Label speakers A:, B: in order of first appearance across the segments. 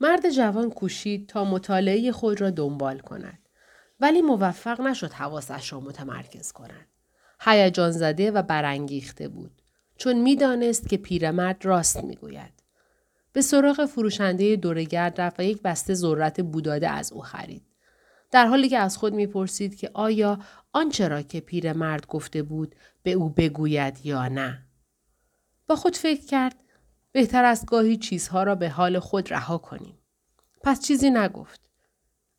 A: مرد جوان کوشید تا مطالعه خود را دنبال کند. ولی موفق نشد حواسش را متمرکز کند. هیجان زده و برانگیخته بود. چون می‌دانست که پیرمرد راست می‌گوید. به سراغ فروشنده دورگرد رفت و یک بسته ذرت بوداده از او خرید. در حالی که از خود می‌پرسید که آیا آنچه را که پیرمرد گفته بود به او بگوید یا نه. با خود فکر کرد بهتر است گاهی چیزها را به حال خود رها کنیم. پس چیزی نگفت.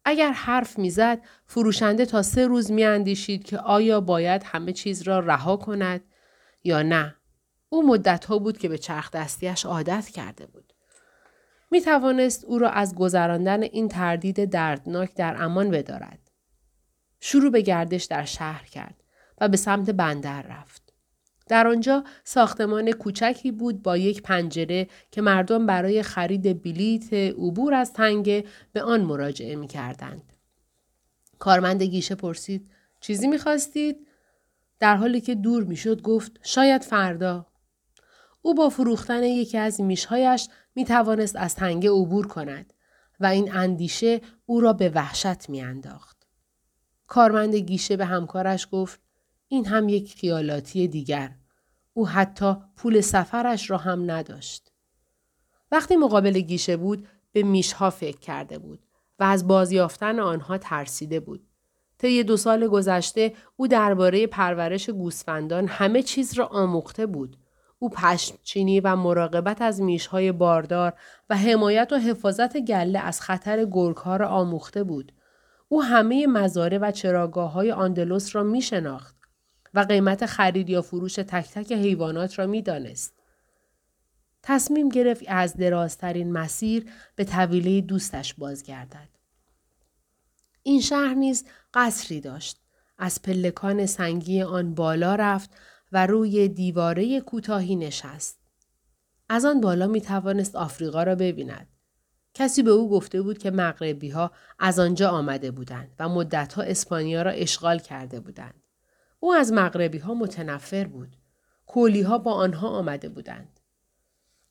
A: اگر حرف می‌زد فروشنده تا سه روز میاندیشید که آیا باید همه چیز را رها کند یا نه. او مدت ها بود که به چرخ دستیش عادت کرده بود. می توانست او را از گذراندن این تردید دردناک در امان بدارد. شروع به گردش در شهر کرد و به سمت بندر رفت. در آنجا ساختمان کوچکی بود با یک پنجره که مردم برای خرید بلیت عبور از تنگه به آن مراجعه می کردند. کارمند گیشه پرسید چیزی می خواستید؟ در حالی که دور می شد گفت شاید فردا. او با فروختن یکی از میشهایش می توانست از تنگه عبور کند و این اندیشه او را به وحشت می انداخت. کارمند گیشه به همکارش گفت این هم یک خیالاتی دیگر. او حتی پول سفرش را هم نداشت. وقتی مقابل گیشه بود به میشها فکر کرده بود و از بازیافتن آنها ترسیده بود. طی دو سال گذشته او درباره پرورش گوسفندان همه چیز را آموخته بود او پشمچینی و مراقبت از میشهای باردار و حمایت و حفاظت گله از خطر گرگها را آموخته بود. او همه مزاره و چراگاه های آندلوس را می شناخت و قیمت خرید یا فروش تک تک حیوانات را می دانست. تصمیم گرفت از درازترین مسیر به طویله دوستش بازگردد. این شهر نیز قصری داشت. از پلکان سنگی آن بالا رفت و روی دیواره کوتاهی نشست. از آن بالا می توانست آفریقا را ببیند. کسی به او گفته بود که مغربی ها از آنجا آمده بودند و مدتها اسپانیا را اشغال کرده بودند. او از مغربی ها متنفر بود. کولی ها با آنها آمده بودند.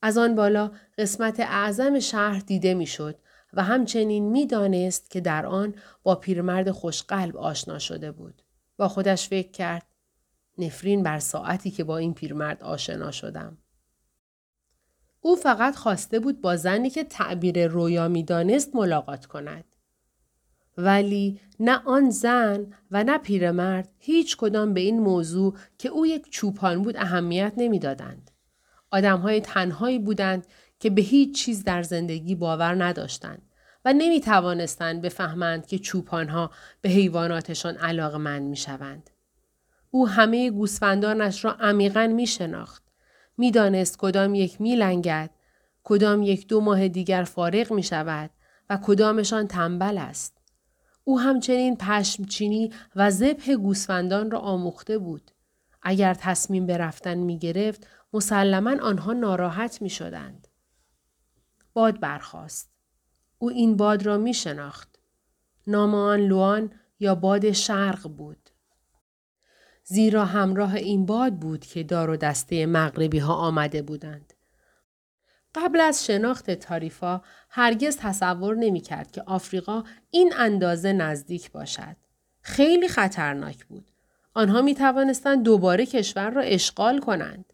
A: از آن بالا قسمت اعظم شهر دیده می‌شد و همچنین می‌دانست که در آن با پیرمرد خوشقلب آشنا شده بود. با خودش فکر کرد نفرین بر ساعتی که با این پیرمرد آشنا شدم. او فقط خواسته بود با زنی که تعبیر رویا می‌دانست ملاقات کند. ولی نه آن زن و نه پیرمرد هیچ کدام به این موضوع که او یک چوپان بود اهمیت نمی‌دادند. های تنهایی بودند که به هیچ چیز در زندگی باور نداشتند و نمی توانستند بفهمند که چوپانها به حیواناتشان علاقمند می شوند. او همه گوسفندانش را عمیقا می شناخت. می دانست کدام یک می لنگد، کدام یک دو ماه دیگر فارغ می شود و کدامشان تنبل است. او همچنین پشمچینی و ذبح گوسفندان را آموخته بود. اگر تصمیم به رفتن می گرفت، مسلما آنها ناراحت می شدند. باد برخاست. او این باد را می شناخت. نام آن لوان یا باد شرق بود. زیرا همراه این باد بود که دار و دسته مغربی ها آمده بودند. قبل از شناخت تاریفا هرگز تصور نمی کرد که آفریقا این اندازه نزدیک باشد. خیلی خطرناک بود. آنها می توانستند دوباره کشور را اشغال کنند.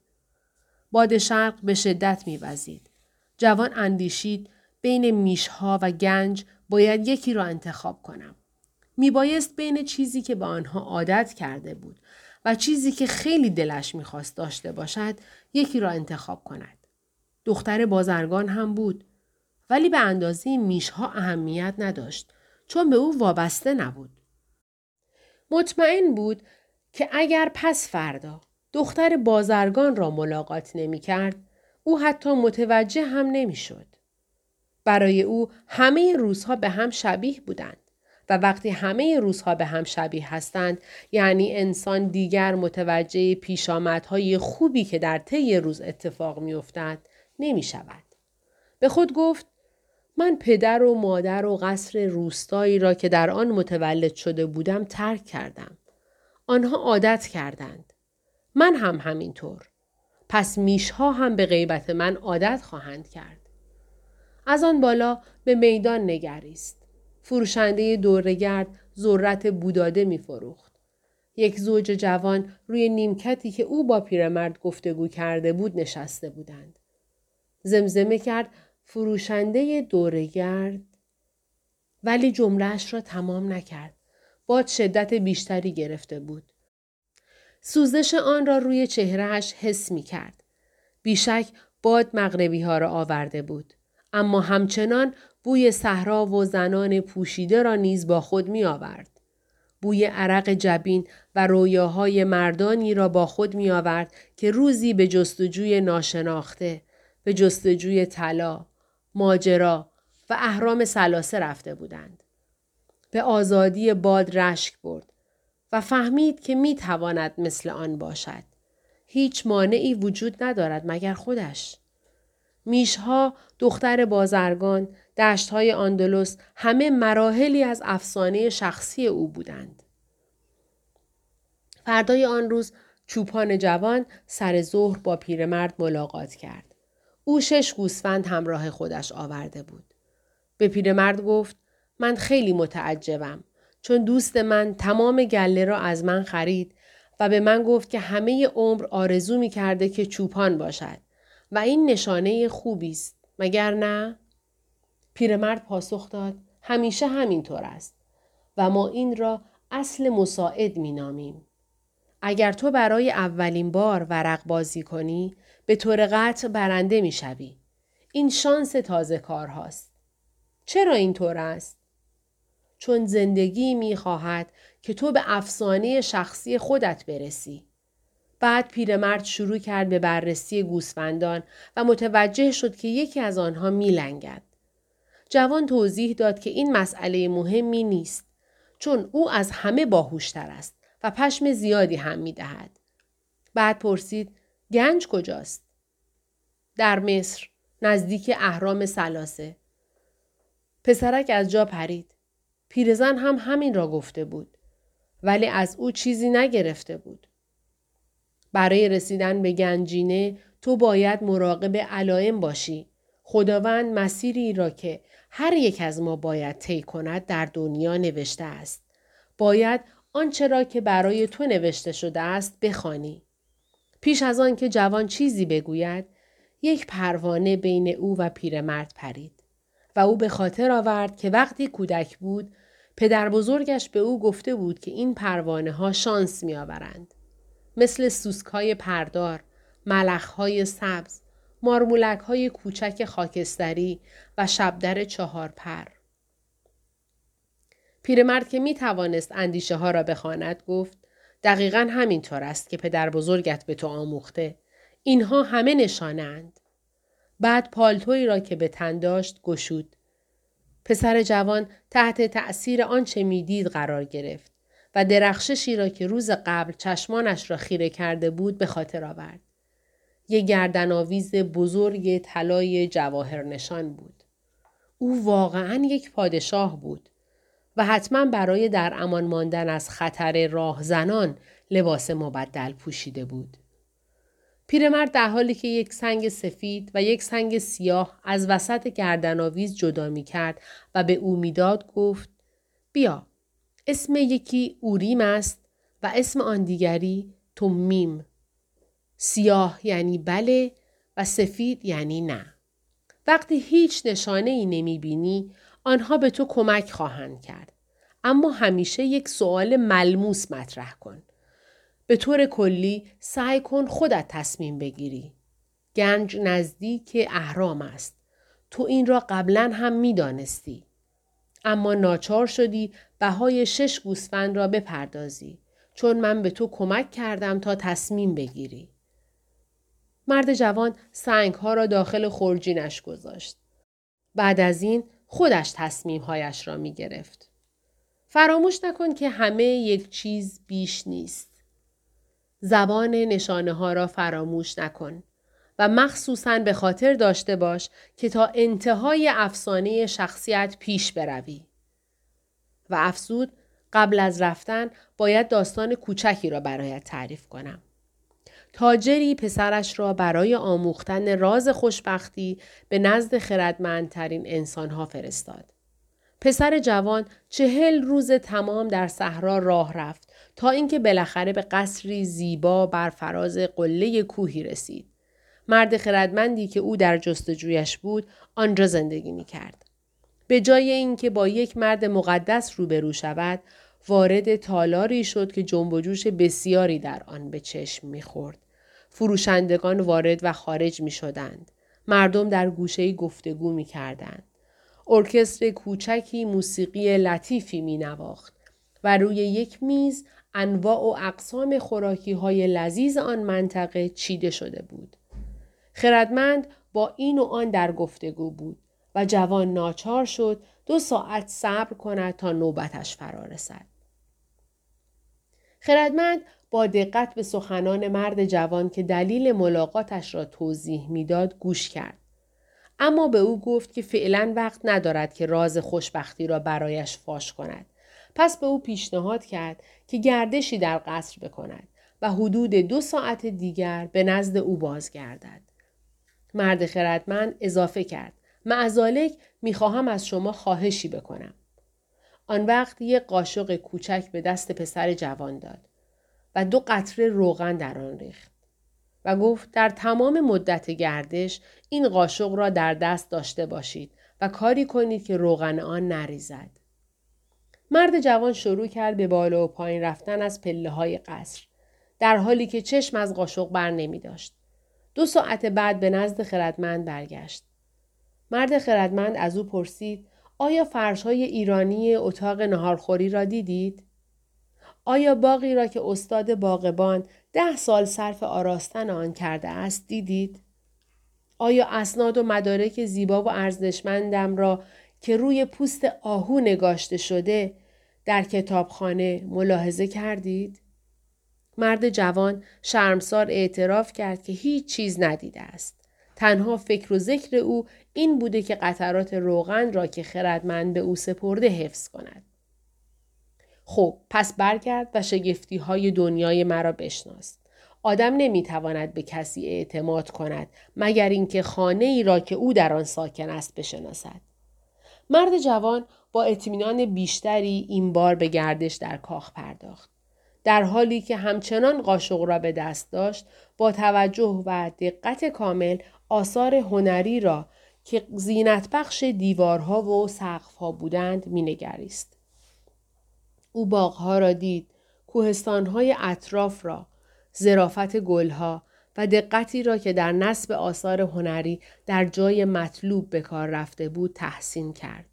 A: باد شرق به شدت می وزید. جوان اندیشید بین میشها و گنج باید یکی را انتخاب کنم. می بایست بین چیزی که به آنها عادت کرده بود و چیزی که خیلی دلش می‌خواست داشته باشد یکی را انتخاب کند. دختر بازرگان هم بود ولی به اندازه میشها اهمیت نداشت چون به او وابسته نبود. مطمئن بود که اگر پس فردا دختر بازرگان را ملاقات نمی کرد او حتی متوجه هم نمی شد. برای او همه روزها به هم شبیه بودند. و وقتی همه روزها به هم شبیه هستند یعنی انسان دیگر متوجه پیشامدهای خوبی که در طی روز اتفاق میافتد نمی شود. به خود گفت من پدر و مادر و قصر روستایی را که در آن متولد شده بودم ترک کردم. آنها عادت کردند. من هم همینطور. پس میشها هم به غیبت من عادت خواهند کرد. از آن بالا به میدان نگریست. فروشنده دورگرد ذرت بوداده می فروخت. یک زوج جوان روی نیمکتی که او با پیرمرد گفتگو کرده بود نشسته بودند. زمزمه کرد فروشنده دورگرد ولی جملهش را تمام نکرد. باد شدت بیشتری گرفته بود. سوزش آن را روی چهرهش حس می کرد. بیشک باد مغربی ها را آورده بود. اما همچنان بوی صحرا و زنان پوشیده را نیز با خود می آورد. بوی عرق جبین و رویاهای مردانی را با خود می آورد که روزی به جستجوی ناشناخته، به جستجوی طلا، ماجرا و اهرام سلاسه رفته بودند. به آزادی باد رشک برد و فهمید که می تواند مثل آن باشد. هیچ مانعی وجود ندارد مگر خودش. میشها، دختر بازرگان، دشتهای آندلس همه مراحلی از افسانه شخصی او بودند. فردای آن روز چوپان جوان سر ظهر با پیرمرد ملاقات کرد. او شش گوسفند همراه خودش آورده بود. به پیرمرد گفت من خیلی متعجبم چون دوست من تمام گله را از من خرید و به من گفت که همه عمر آرزو می کرده که چوپان باشد و این نشانه خوبی است مگر نه؟ پیرمرد پاسخ داد همیشه همینطور است و ما این را اصل مساعد می نامیم. اگر تو برای اولین بار ورق بازی کنی به طور قطع برنده می شوی. این شانس تازه کار هاست. چرا اینطور است؟ چون زندگی می خواهد که تو به افسانه شخصی خودت برسی. بعد پیرمرد شروع کرد به بررسی گوسفندان و متوجه شد که یکی از آنها میلنگد. جوان توضیح داد که این مسئله مهمی نیست چون او از همه باهوشتر است و پشم زیادی هم می دهد. بعد پرسید گنج کجاست؟ در مصر نزدیک اهرام سلاسه. پسرک از جا پرید. پیرزن هم همین را گفته بود. ولی از او چیزی نگرفته بود. برای رسیدن به گنجینه تو باید مراقب علائم باشی. خداوند مسیری را که هر یک از ما باید طی کند در دنیا نوشته است. باید آنچه را که برای تو نوشته شده است بخوانی. پیش از آن که جوان چیزی بگوید یک پروانه بین او و پیرمرد پرید و او به خاطر آورد که وقتی کودک بود پدر بزرگش به او گفته بود که این پروانه ها شانس می آورند. مثل سوسک های پردار، ملخ های سبز، مارمولک های کوچک خاکستری و شبدر چهار پر. پیرمرد که می توانست اندیشه ها را بخواند گفت دقیقا همینطور است که پدر بزرگت به تو آموخته. اینها همه نشانند. بعد پالتوی را که به تن داشت گشود. پسر جوان تحت تأثیر آنچه می‌دید قرار گرفت و درخششی را که روز قبل چشمانش را خیره کرده بود به خاطر آورد. یک گردن آویز بزرگ طلای جواهر نشان بود. او واقعا یک پادشاه بود و حتما برای در امان ماندن از خطر راهزنان لباس مبدل پوشیده بود. پیرمرد در حالی که یک سنگ سفید و یک سنگ سیاه از وسط گردنآویز جدا می کرد و به او می‌داد گفت بیا اسم یکی اوریم است و اسم آن دیگری تومیم سیاه یعنی بله و سفید یعنی نه وقتی هیچ نشانه ای نمی بینی آنها به تو کمک خواهند کرد اما همیشه یک سوال ملموس مطرح کن به طور کلی سعی کن خودت تصمیم بگیری. گنج نزدیک اهرام است. تو این را قبلا هم می دانستی. اما ناچار شدی بهای شش گوسفند را بپردازی چون من به تو کمک کردم تا تصمیم بگیری. مرد جوان سنگ ها را داخل خورجینش گذاشت. بعد از این خودش تصمیمهایش را می گرفت. فراموش نکن که همه یک چیز بیش نیست. زبان نشانه ها را فراموش نکن و مخصوصا به خاطر داشته باش که تا انتهای افسانه شخصیت پیش بروی. و افزود قبل از رفتن باید داستان کوچکی را برایت تعریف کنم. تاجری پسرش را برای آموختن راز خوشبختی به نزد خردمندترین انسانها فرستاد. پسر جوان چهل روز تمام در صحرا راه رفت تا اینکه بالاخره به قصری زیبا بر فراز قله کوهی رسید. مرد خردمندی که او در جستجویش بود آنجا زندگی می کرد. به جای اینکه با یک مرد مقدس روبرو شود وارد تالاری شد که جنب و جوش بسیاری در آن به چشم می‌خورد. فروشندگان وارد و خارج می شدند. مردم در گوشه گفتگو می کردند. ارکستر کوچکی موسیقی لطیفی می نواخت و روی یک میز انواع و اقسام خوراکی های لذیذ آن منطقه چیده شده بود. خردمند با این و آن در گفتگو بود و جوان ناچار شد دو ساعت صبر کند تا نوبتش فرا رسد. خردمند با دقت به سخنان مرد جوان که دلیل ملاقاتش را توضیح می‌داد گوش کرد. اما به او گفت که فعلا وقت ندارد که راز خوشبختی را برایش فاش کند. پس به او پیشنهاد کرد که گردشی در قصر بکند و حدود دو ساعت دیگر به نزد او بازگردد. مرد خردمند اضافه کرد. معزالک می‌خواهم از شما خواهشی بکنم. آن وقت یک قاشق کوچک به دست پسر جوان داد و دو قطره روغن در آن ریخت و گفت در تمام مدت گردش این قاشق را در دست داشته باشید و کاری کنید که روغن آن نریزد. مرد جوان شروع کرد به بالا و پایین رفتن از پله های قصر در حالی که چشم از قاشق بر نمی داشت. دو ساعت بعد به نزد خردمند برگشت. مرد خردمند از او پرسید آیا فرش های ایرانی اتاق نهارخوری را دیدید؟ آیا باقی را که استاد باغبان ده سال صرف آراستن آن کرده است دیدید؟ آیا اسناد و مدارک زیبا و ارزشمندم را که روی پوست آهو نگاشته شده در کتابخانه ملاحظه کردید؟ مرد جوان شرمسار اعتراف کرد که هیچ چیز ندیده است. تنها فکر و ذکر او این بوده که قطرات روغن را که خردمند به او سپرده حفظ کند. خب پس برگرد و شگفتی های دنیای مرا بشناس. آدم نمی‌تواند به کسی اعتماد کند مگر اینکه خانه ای را که او در آن ساکن است بشناسد. مرد جوان با اطمینان بیشتری این بار به گردش در کاخ پرداخت. در حالی که همچنان قاشق را به دست داشت با توجه و دقت کامل آثار هنری را که زینت بخش دیوارها و سقفها بودند مینگریست. او باغها را دید، کوهستانهای اطراف را، زرافت گلها و دقتی را که در نصب آثار هنری در جای مطلوب به کار رفته بود تحسین کرد.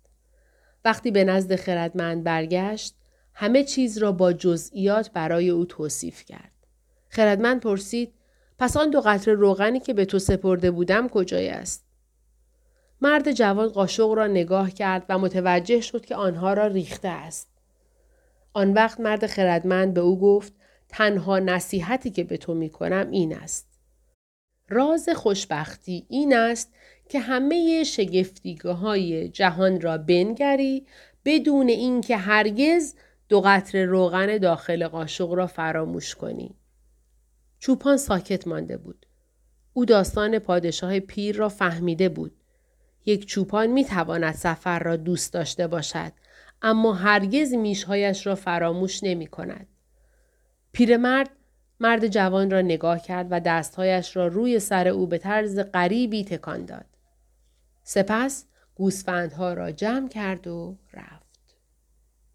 A: وقتی به نزد خردمند برگشت، همه چیز را با جزئیات برای او توصیف کرد. خردمند پرسید پس آن دو قطره روغنی که به تو سپرده بودم کجای است؟ مرد جوان قاشق را نگاه کرد و متوجه شد که آنها را ریخته است. آن وقت مرد خردمند به او گفت تنها نصیحتی که به تو می کنم این است. راز خوشبختی این است که همه شگفتیگاه های جهان را بنگری بدون اینکه هرگز دو قطره روغن داخل قاشق را فراموش کنی. چوپان ساکت مانده بود. او داستان پادشاه پیر را فهمیده بود. یک چوپان می تواند سفر را دوست داشته باشد اما هرگز میشهایش را فراموش نمی کند. پیرمرد مرد جوان را نگاه کرد و دستهایش را روی سر او به طرز غریبی تکان داد. سپس گوسفندها را جمع کرد و رفت.